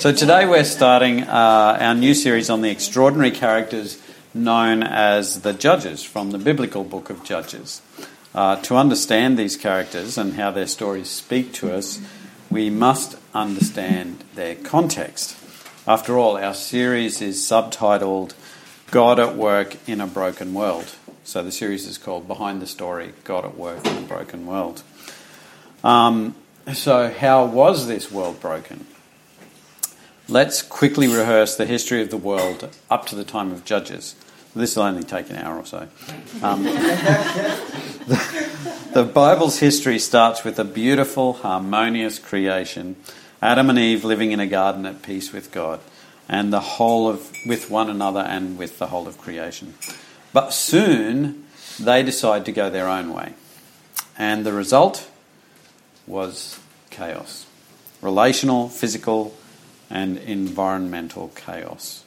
So today we're starting uh, our new series on the extraordinary characters known as the Judges from the biblical book of Judges. Uh, to understand these characters and how their stories speak to us, we must understand their context. After all, our series is subtitled God at Work in a Broken World. So the series is called Behind the Story God at Work in a Broken World. Um, so, how was this world broken? Let's quickly rehearse the history of the world up to the time of Judges. This will only take an hour or so. Um, the, the Bible's history starts with a beautiful, harmonious creation Adam and Eve living in a garden at peace with God and the whole of with one another and with the whole of creation. But soon they decide to go their own way. And the result was chaos. Relational, physical, and environmental chaos.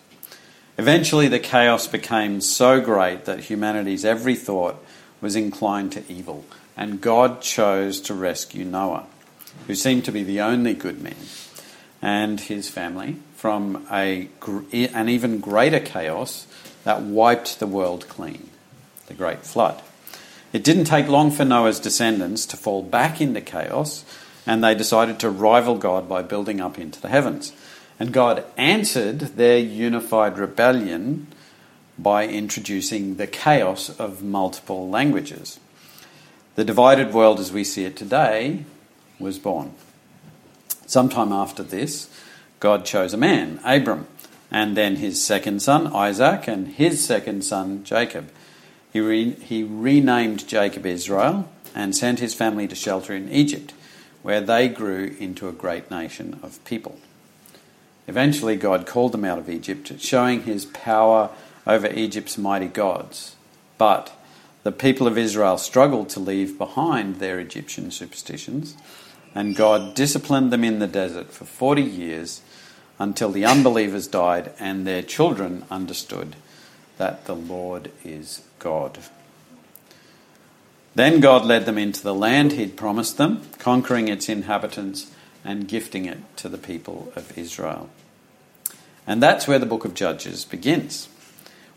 Eventually, the chaos became so great that humanity's every thought was inclined to evil, and God chose to rescue Noah, who seemed to be the only good man, and his family from a, an even greater chaos that wiped the world clean the Great Flood. It didn't take long for Noah's descendants to fall back into chaos, and they decided to rival God by building up into the heavens. And God answered their unified rebellion by introducing the chaos of multiple languages. The divided world as we see it today was born. Sometime after this, God chose a man, Abram, and then his second son, Isaac, and his second son, Jacob. He, re- he renamed Jacob Israel and sent his family to shelter in Egypt, where they grew into a great nation of people. Eventually, God called them out of Egypt, showing his power over Egypt's mighty gods. But the people of Israel struggled to leave behind their Egyptian superstitions, and God disciplined them in the desert for 40 years until the unbelievers died and their children understood that the Lord is God. Then God led them into the land he'd promised them, conquering its inhabitants and gifting it to the people of Israel. And that's where the book of Judges begins,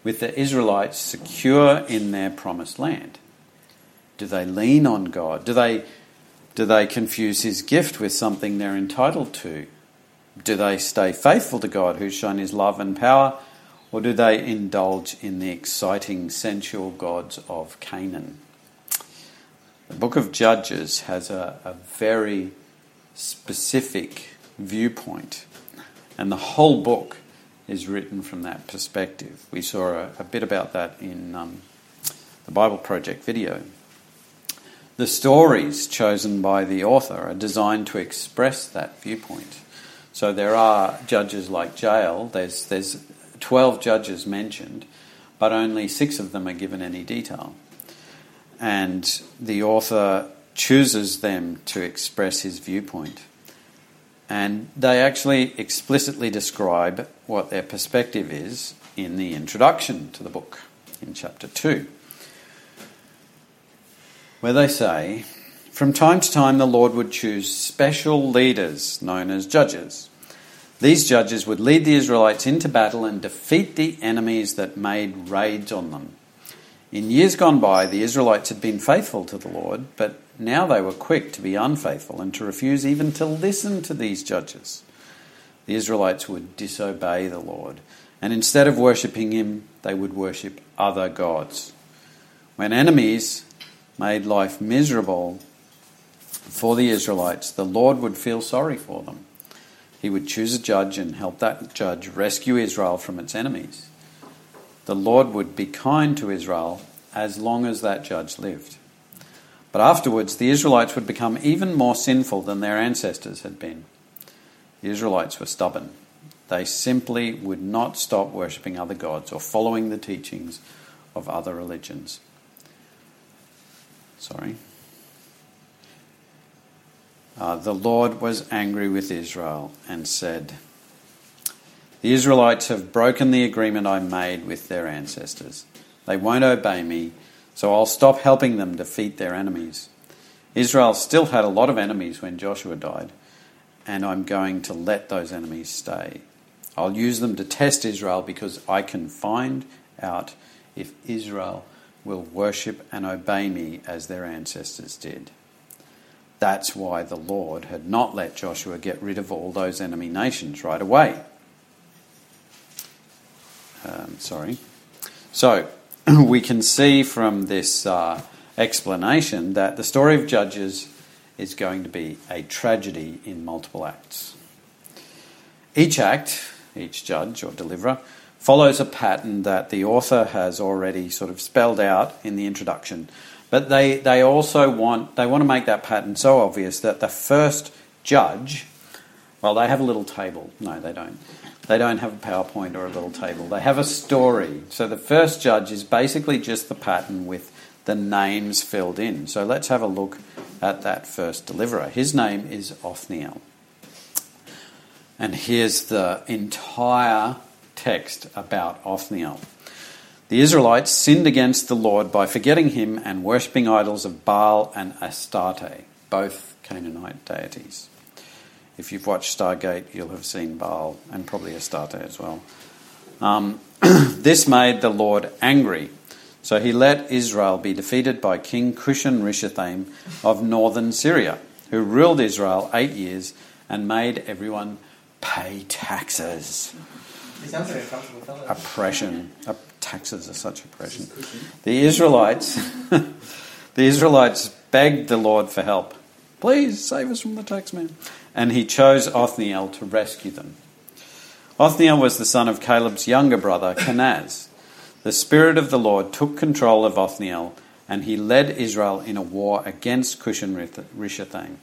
with the Israelites secure in their promised land. Do they lean on God? Do they, do they confuse his gift with something they're entitled to? Do they stay faithful to God who's shown his love and power? Or do they indulge in the exciting sensual gods of Canaan? The book of Judges has a, a very specific viewpoint, and the whole book is written from that perspective. We saw a, a bit about that in um, the Bible Project video. The stories chosen by the author are designed to express that viewpoint. So there are judges like Jael, there's, there's 12 judges mentioned, but only six of them are given any detail. And the author chooses them to express his viewpoint. And they actually explicitly describe what their perspective is in the introduction to the book, in chapter 2, where they say, From time to time the Lord would choose special leaders known as judges. These judges would lead the Israelites into battle and defeat the enemies that made raids on them. In years gone by, the Israelites had been faithful to the Lord, but now they were quick to be unfaithful and to refuse even to listen to these judges. The Israelites would disobey the Lord, and instead of worshipping Him, they would worship other gods. When enemies made life miserable for the Israelites, the Lord would feel sorry for them. He would choose a judge and help that judge rescue Israel from its enemies. The Lord would be kind to Israel as long as that judge lived. But afterwards, the Israelites would become even more sinful than their ancestors had been. The Israelites were stubborn. They simply would not stop worshipping other gods or following the teachings of other religions. Sorry. Uh, the Lord was angry with Israel and said, The Israelites have broken the agreement I made with their ancestors. They won't obey me so I'll stop helping them defeat their enemies. Israel still had a lot of enemies when Joshua died, and I'm going to let those enemies stay. I'll use them to test Israel because I can find out if Israel will worship and obey me as their ancestors did. That's why the Lord had not let Joshua get rid of all those enemy nations right away. Um, sorry. So, we can see from this uh, explanation that the story of Judges is going to be a tragedy in multiple acts. Each act, each judge or deliverer, follows a pattern that the author has already sort of spelled out in the introduction. But they, they also want they want to make that pattern so obvious that the first judge, well, they have a little table. No, they don't. They don't have a PowerPoint or a little table. They have a story. So the first judge is basically just the pattern with the names filled in. So let's have a look at that first deliverer. His name is Othniel. And here's the entire text about Othniel. The Israelites sinned against the Lord by forgetting him and worshipping idols of Baal and Astarte, both Canaanite deities. If you've watched Stargate, you'll have seen Baal and probably Astarte as well. Um, this made the Lord angry, so he let Israel be defeated by King Cushan Rishathaim of northern Syria, who ruled Israel eight years and made everyone pay taxes. Oppression. Taxes are such oppression. The Israelites, the Israelites begged the Lord for help. Please save us from the taxman. And he chose Othniel to rescue them. Othniel was the son of Caleb's younger brother, Kenaz. The Spirit of the Lord took control of Othniel, and he led Israel in a war against Cushan Rishathaim.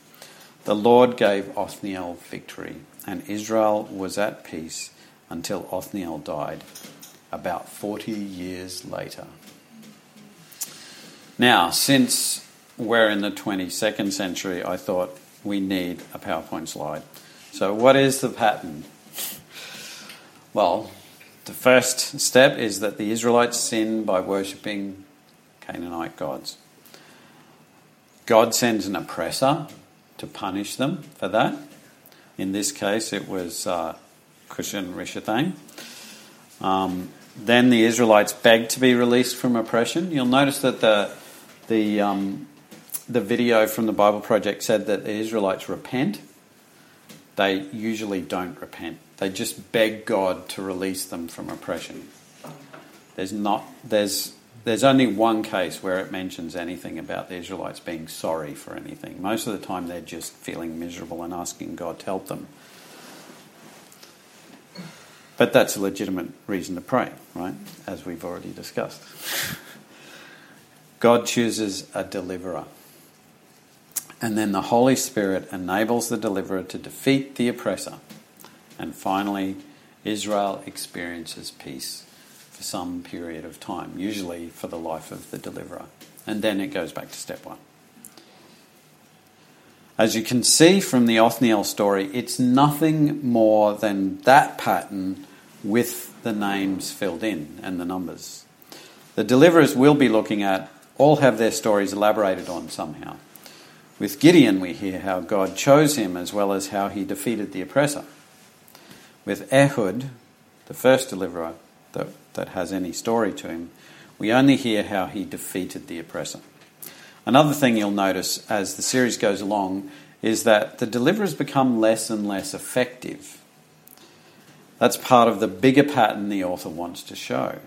The Lord gave Othniel victory, and Israel was at peace until Othniel died, about 40 years later. Now, since we're in the 22nd century, I thought we need a PowerPoint slide. So, what is the pattern? Well, the first step is that the Israelites sin by worshipping Canaanite gods. God sends an oppressor to punish them for that. In this case, it was uh, Cushan Rishathaim. Um, then the Israelites begged to be released from oppression. You'll notice that the the um, the video from the Bible Project said that the Israelites repent. They usually don't repent. They just beg God to release them from oppression. There's not there's there's only one case where it mentions anything about the Israelites being sorry for anything. Most of the time they're just feeling miserable and asking God to help them. But that's a legitimate reason to pray, right? As we've already discussed. God chooses a deliverer. And then the Holy Spirit enables the deliverer to defeat the oppressor. And finally, Israel experiences peace for some period of time, usually for the life of the deliverer. And then it goes back to step one. As you can see from the Othniel story, it's nothing more than that pattern with the names filled in and the numbers. The deliverers we'll be looking at all have their stories elaborated on somehow. With Gideon, we hear how God chose him as well as how he defeated the oppressor. With Ehud, the first deliverer that, that has any story to him, we only hear how he defeated the oppressor. Another thing you'll notice as the series goes along is that the deliverers become less and less effective. That's part of the bigger pattern the author wants to show.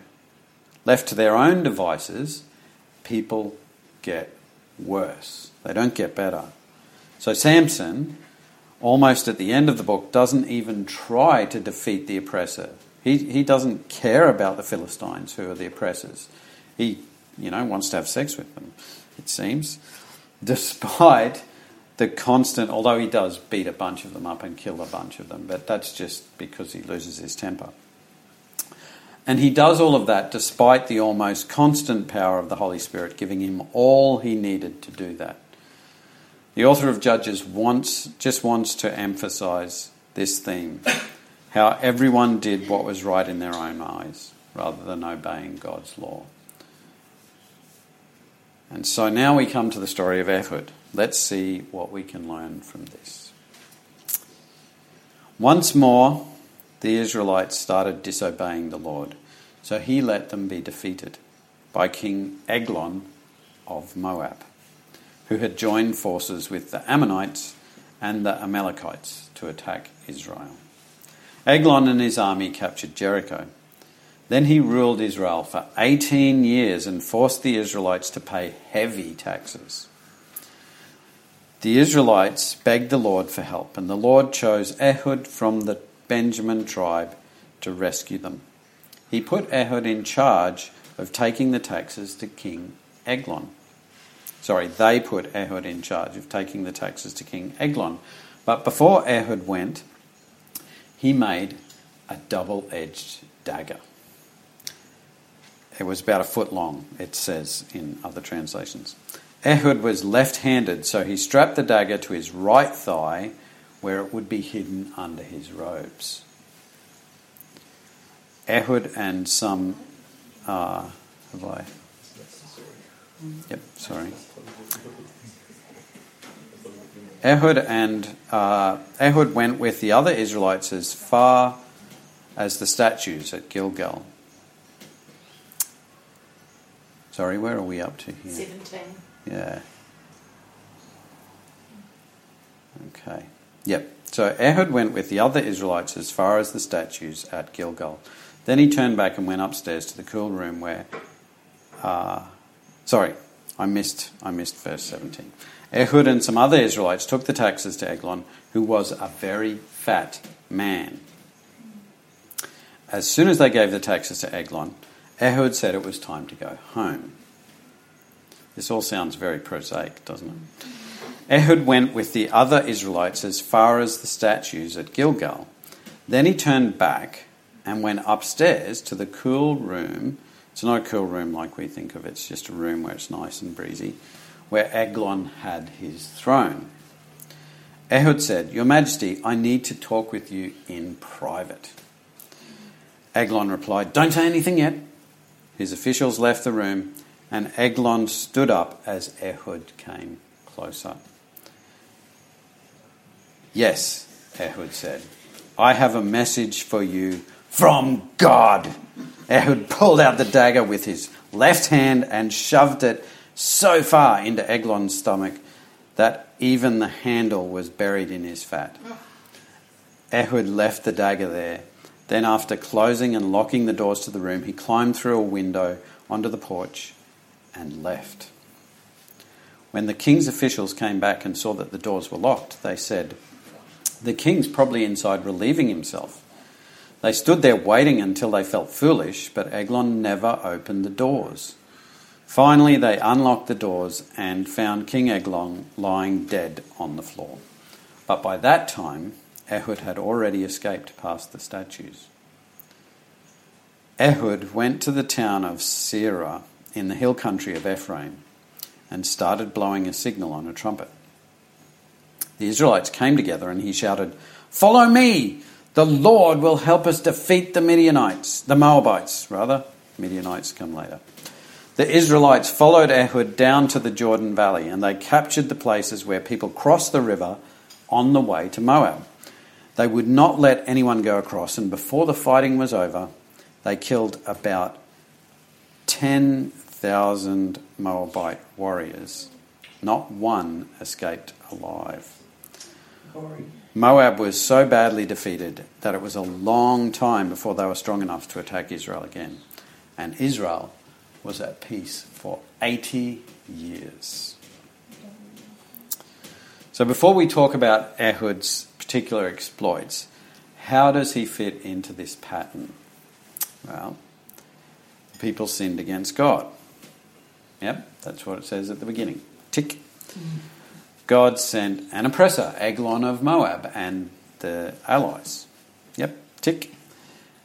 Left to their own devices, people get worse. They don't get better. So Samson, almost at the end of the book, doesn't even try to defeat the oppressor. He, he doesn't care about the Philistines who are the oppressors. He, you know, wants to have sex with them it seems, despite the constant, although he does beat a bunch of them up and kill a bunch of them, but that's just because he loses his temper. And he does all of that despite the almost constant power of the Holy Spirit giving him all he needed to do that. The author of Judges wants, just wants to emphasize this theme how everyone did what was right in their own eyes rather than obeying God's law. And so now we come to the story of Ehud. Let's see what we can learn from this. Once more, the Israelites started disobeying the Lord, so he let them be defeated by King Eglon of Moab, who had joined forces with the Ammonites and the Amalekites to attack Israel. Eglon and his army captured Jericho. Then he ruled Israel for 18 years and forced the Israelites to pay heavy taxes. The Israelites begged the Lord for help, and the Lord chose Ehud from the Benjamin tribe to rescue them. He put Ehud in charge of taking the taxes to King Eglon. Sorry, they put Ehud in charge of taking the taxes to King Eglon. But before Ehud went, he made a double edged dagger. It was about a foot long, it says in other translations. Ehud was left handed, so he strapped the dagger to his right thigh where it would be hidden under his robes. Ehud and some. Uh, have I? Yep, sorry. Ehud and uh, Ehud went with the other Israelites as far as the statues at Gilgal. Sorry, where are we up to here? 17. Yeah. Okay. Yep. So Ehud went with the other Israelites as far as the statues at Gilgal. Then he turned back and went upstairs to the cool room where. Uh, sorry, I missed. I missed verse seventeen. Ehud and some other Israelites took the taxes to Eglon, who was a very fat man. As soon as they gave the taxes to Eglon, Ehud said it was time to go home. This all sounds very prosaic, doesn't it? Ehud went with the other Israelites as far as the statues at Gilgal. Then he turned back and went upstairs to the cool room. It's not a cool room like we think of, it's just a room where it's nice and breezy, where Eglon had his throne. Ehud said, Your Majesty, I need to talk with you in private. Eglon replied, Don't say anything yet. His officials left the room, and Eglon stood up as Ehud came closer. Yes, Ehud said, I have a message for you from God. Ehud pulled out the dagger with his left hand and shoved it so far into Eglon's stomach that even the handle was buried in his fat. Ehud left the dagger there. Then, after closing and locking the doors to the room, he climbed through a window onto the porch and left. When the king's officials came back and saw that the doors were locked, they said, The king's probably inside relieving himself. They stood there waiting until they felt foolish, but Eglon never opened the doors. Finally, they unlocked the doors and found King Eglon lying dead on the floor. But by that time, Ehud had already escaped past the statues. Ehud went to the town of Seirah in the hill country of Ephraim and started blowing a signal on a trumpet. The Israelites came together and he shouted, Follow me! The Lord will help us defeat the Midianites, the Moabites, rather. Midianites come later. The Israelites followed Ehud down to the Jordan Valley and they captured the places where people crossed the river on the way to Moab. They would not let anyone go across, and before the fighting was over, they killed about 10,000 Moabite warriors. Not one escaped alive. Moab was so badly defeated that it was a long time before they were strong enough to attack Israel again. And Israel was at peace for 80 years. So before we talk about Ehud's particular exploits, how does he fit into this pattern? Well, people sinned against God. Yep, that's what it says at the beginning. Tick. Mm. God sent an oppressor, Eglon of Moab, and the allies. Yep, tick.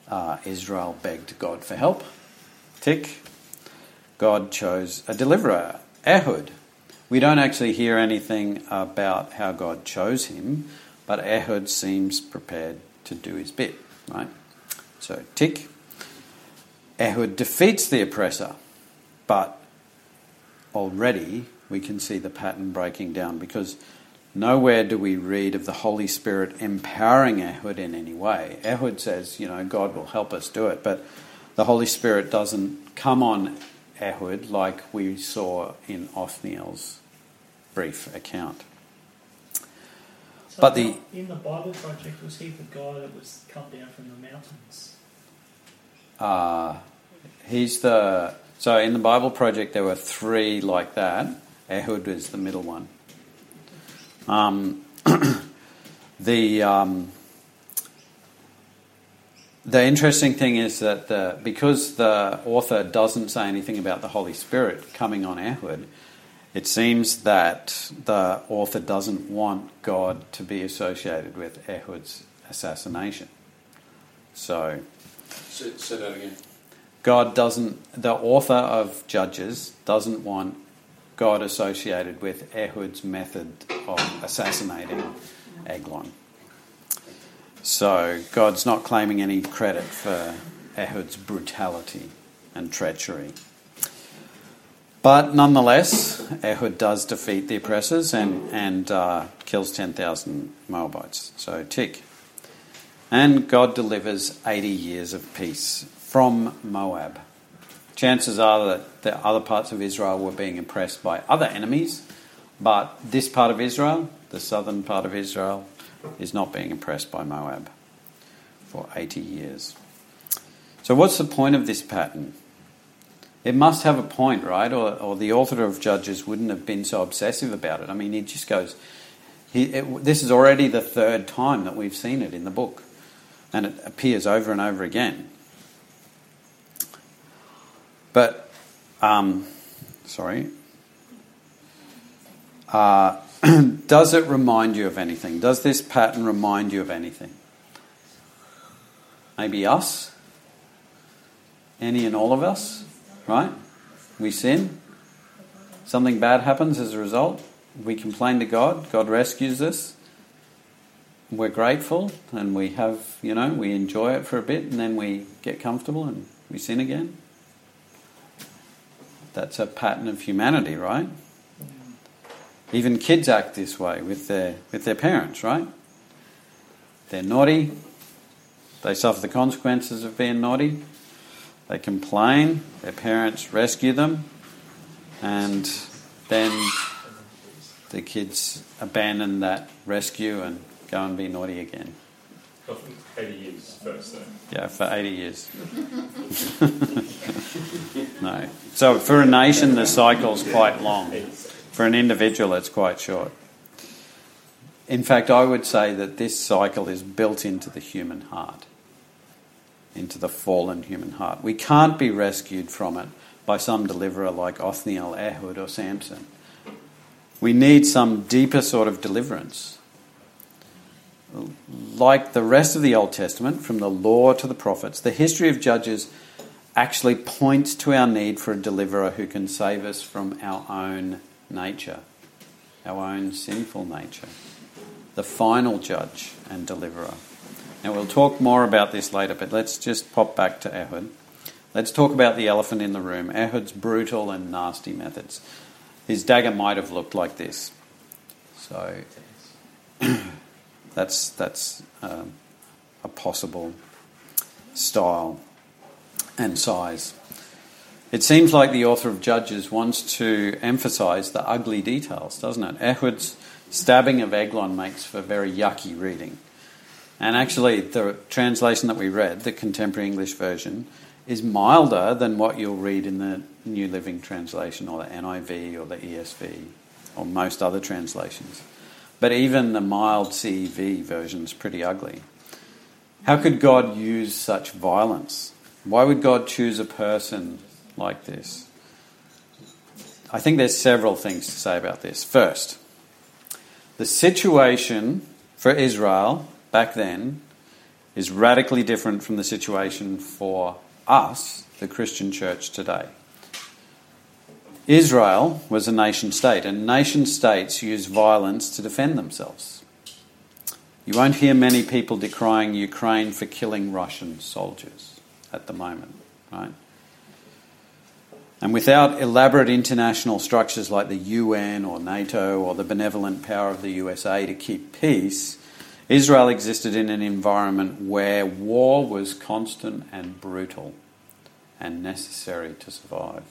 Uh, Israel begged God for help. Tick. God chose a deliverer, Ehud. We don't actually hear anything about how God chose him, but Ehud seems prepared to do his bit, right? So, tick. Ehud defeats the oppressor, but already we can see the pattern breaking down because nowhere do we read of the Holy Spirit empowering Ehud in any way. Ehud says, you know, God will help us do it, but the Holy Spirit doesn't come on Ehud like we saw in Othniel's brief account. So But the- in the Bible project, was he the guy that was come down from the mountains? Uh, he's the so in the Bible project there were three like that. Ehud is the middle one. Um, the um, the interesting thing is that the, because the author doesn't say anything about the Holy Spirit coming on Ehud, it seems that the author doesn't want God to be associated with Ehud's assassination. So Say, say that again. God doesn't, the author of Judges doesn't want God associated with Ehud's method of assassinating Eglon. So God's not claiming any credit for Ehud's brutality and treachery. But nonetheless, Ehud does defeat the oppressors and, and uh, kills 10,000 Moabites. So tick. And God delivers 80 years of peace from Moab. Chances are that the other parts of Israel were being oppressed by other enemies, but this part of Israel, the southern part of Israel, is not being oppressed by Moab for 80 years. So, what's the point of this pattern? It must have a point, right? Or, or the author of Judges wouldn't have been so obsessive about it. I mean, he just goes, he, it, this is already the third time that we've seen it in the book, and it appears over and over again. But, um, sorry. Uh, does it remind you of anything? Does this pattern remind you of anything? Maybe us? Any and all of us? Right? We sin. Something bad happens as a result. We complain to God. God rescues us. We're grateful and we have, you know, we enjoy it for a bit and then we get comfortable and we sin again. That's a pattern of humanity, right? Even kids act this way with their with their parents, right? They're naughty. They suffer the consequences of being naughty. They complain. Their parents rescue them, and then the kids abandon that rescue and go and be naughty again. Often 80 years first, though. Yeah, for 80 years. no. So for a nation, the cycle's quite long. For an individual, it's quite short. In fact, I would say that this cycle is built into the human heart, into the fallen human heart. We can't be rescued from it by some deliverer like Othniel, Ehud, or Samson. We need some deeper sort of deliverance. Like the rest of the Old Testament, from the law to the prophets, the history of Judges actually points to our need for a deliverer who can save us from our own nature, our own sinful nature, the final judge and deliverer. Now, we'll talk more about this later, but let's just pop back to Ehud. Let's talk about the elephant in the room Ehud's brutal and nasty methods. His dagger might have looked like this. So, that's, that's um, a possible style and size. It seems like the author of Judges wants to emphasize the ugly details, doesn't it? Ehud's stabbing of Eglon makes for very yucky reading. And actually, the translation that we read, the contemporary English version, is milder than what you'll read in the New Living Translation or the NIV or the ESV or most other translations. But even the mild CEV version is pretty ugly. How could God use such violence? Why would God choose a person like this? I think there's several things to say about this. First, the situation for Israel back then is radically different from the situation for us, the Christian church today. Israel was a nation state, and nation states use violence to defend themselves. You won't hear many people decrying Ukraine for killing Russian soldiers at the moment, right? And without elaborate international structures like the UN or NATO or the benevolent power of the USA to keep peace, Israel existed in an environment where war was constant and brutal and necessary to survive.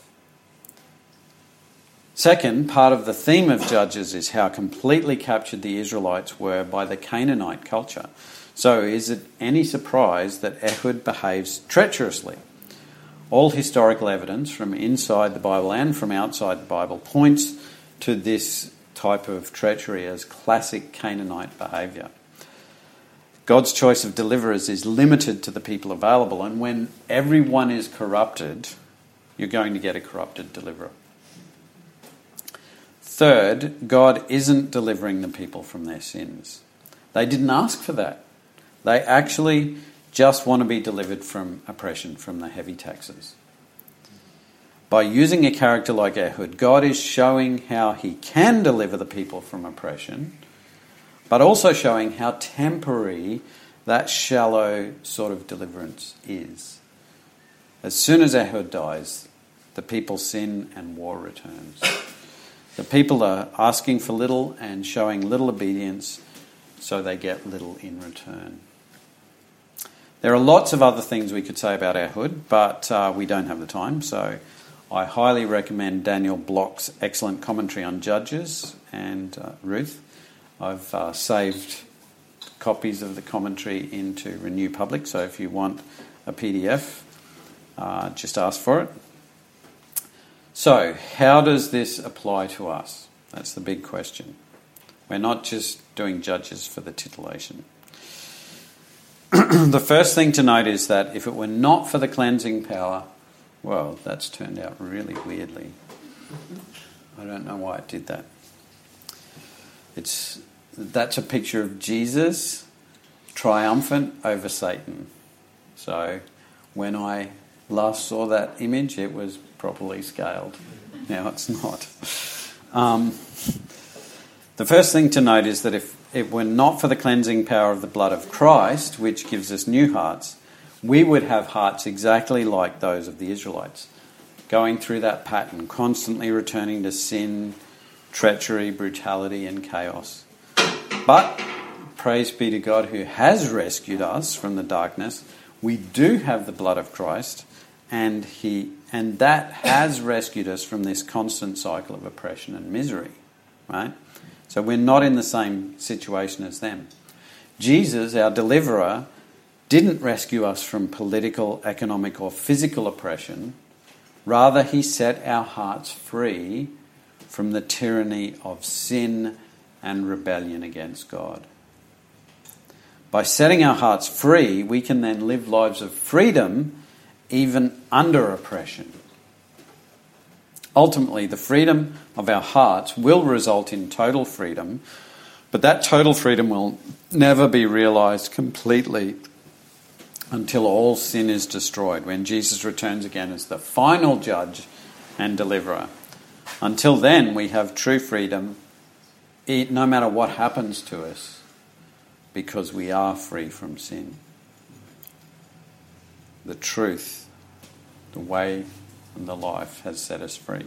Second, part of the theme of Judges is how completely captured the Israelites were by the Canaanite culture. So, is it any surprise that Ehud behaves treacherously? All historical evidence from inside the Bible and from outside the Bible points to this type of treachery as classic Canaanite behaviour. God's choice of deliverers is limited to the people available, and when everyone is corrupted, you're going to get a corrupted deliverer. Third, God isn't delivering the people from their sins. They didn't ask for that. They actually just want to be delivered from oppression, from the heavy taxes. By using a character like Ehud, God is showing how he can deliver the people from oppression, but also showing how temporary that shallow sort of deliverance is. As soon as Ehud dies, the people sin and war returns. The people are asking for little and showing little obedience, so they get little in return. There are lots of other things we could say about Ehud, but uh, we don't have the time, so I highly recommend Daniel Block's excellent commentary on Judges and uh, Ruth. I've uh, saved copies of the commentary into Renew Public, so if you want a PDF, uh, just ask for it. So, how does this apply to us? That's the big question. We're not just doing Judges for the titillation. the first thing to note is that if it were not for the cleansing power, well, that's turned out really weirdly. I don't know why it did that. It's that's a picture of Jesus triumphant over Satan. So when I last saw that image, it was properly scaled. Now it's not. Um, the first thing to note is that if it were not for the cleansing power of the blood of Christ, which gives us new hearts, we would have hearts exactly like those of the Israelites, going through that pattern, constantly returning to sin, treachery, brutality, and chaos. But praise be to God who has rescued us from the darkness. We do have the blood of Christ, and he and that has rescued us from this constant cycle of oppression and misery. Right? So we're not in the same situation as them. Jesus, our deliverer, didn't rescue us from political, economic, or physical oppression. Rather, he set our hearts free from the tyranny of sin and rebellion against God. By setting our hearts free, we can then live lives of freedom even under oppression. Ultimately, the freedom of our hearts will result in total freedom, but that total freedom will never be realized completely until all sin is destroyed, when Jesus returns again as the final judge and deliverer. Until then, we have true freedom, no matter what happens to us, because we are free from sin. The truth, the way, and the life has set us free.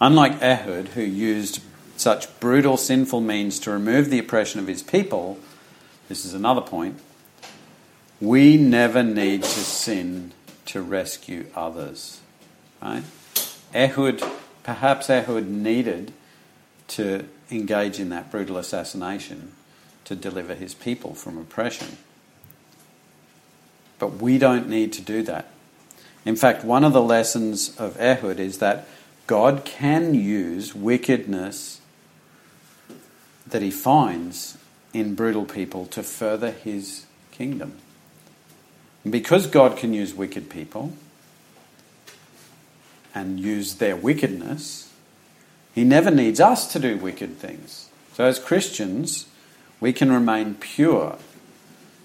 Unlike Ehud, who used such brutal, sinful means to remove the oppression of his people, this is another point we never need to sin to rescue others. Right? Ehud, perhaps Ehud needed to engage in that brutal assassination to deliver his people from oppression. But we don't need to do that. In fact, one of the lessons of Ehud is that God can use wickedness that he finds in brutal people to further his kingdom. And because God can use wicked people and use their wickedness, He never needs us to do wicked things. So, as Christians, we can remain pure,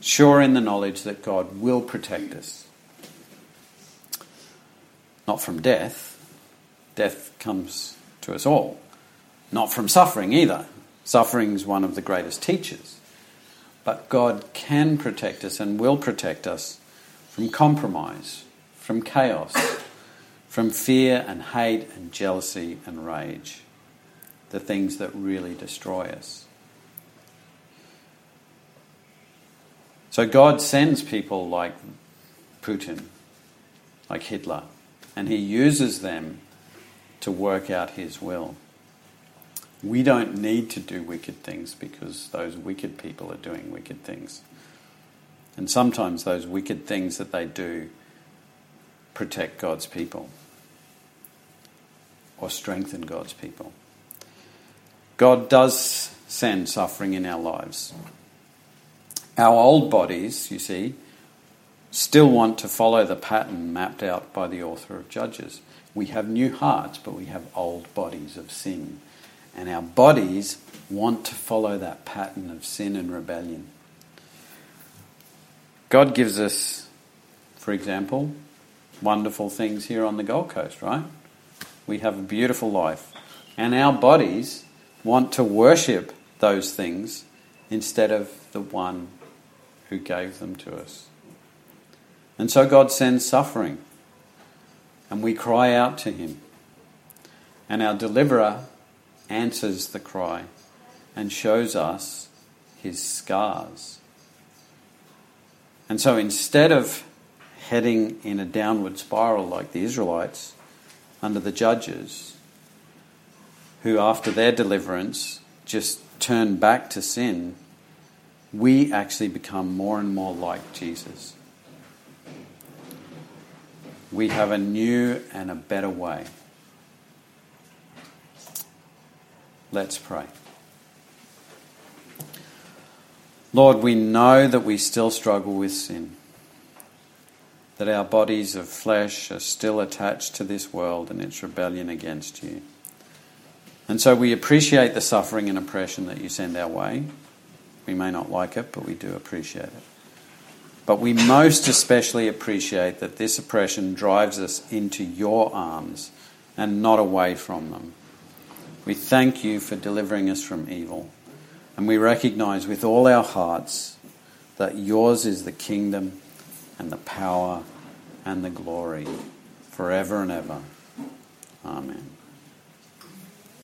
sure in the knowledge that God will protect us. Not from death, death comes to us all. Not from suffering either. Suffering is one of the greatest teachers. But God can protect us and will protect us from compromise, from chaos, from fear and hate and jealousy and rage, the things that really destroy us. So God sends people like Putin, like Hitler, and he uses them to work out his will. We don't need to do wicked things because those wicked people are doing wicked things. And sometimes those wicked things that they do protect God's people or strengthen God's people. God does send suffering in our lives. Our old bodies, you see, still want to follow the pattern mapped out by the author of Judges. We have new hearts, but we have old bodies of sin. And our bodies want to follow that pattern of sin and rebellion. God gives us, for example, wonderful things here on the Gold Coast, right? We have a beautiful life. And our bodies want to worship those things instead of the one who gave them to us. And so God sends suffering, and we cry out to Him. And our deliverer answers the cry and shows us his scars. And so instead of heading in a downward spiral like the Israelites under the judges, who after their deliverance just turned back to sin, we actually become more and more like Jesus. We have a new and a better way. Let's pray. Lord, we know that we still struggle with sin, that our bodies of flesh are still attached to this world and its rebellion against you. And so we appreciate the suffering and oppression that you send our way. We may not like it, but we do appreciate it. But we most especially appreciate that this oppression drives us into your arms and not away from them. We thank you for delivering us from evil. And we recognize with all our hearts that yours is the kingdom and the power and the glory forever and ever. Amen.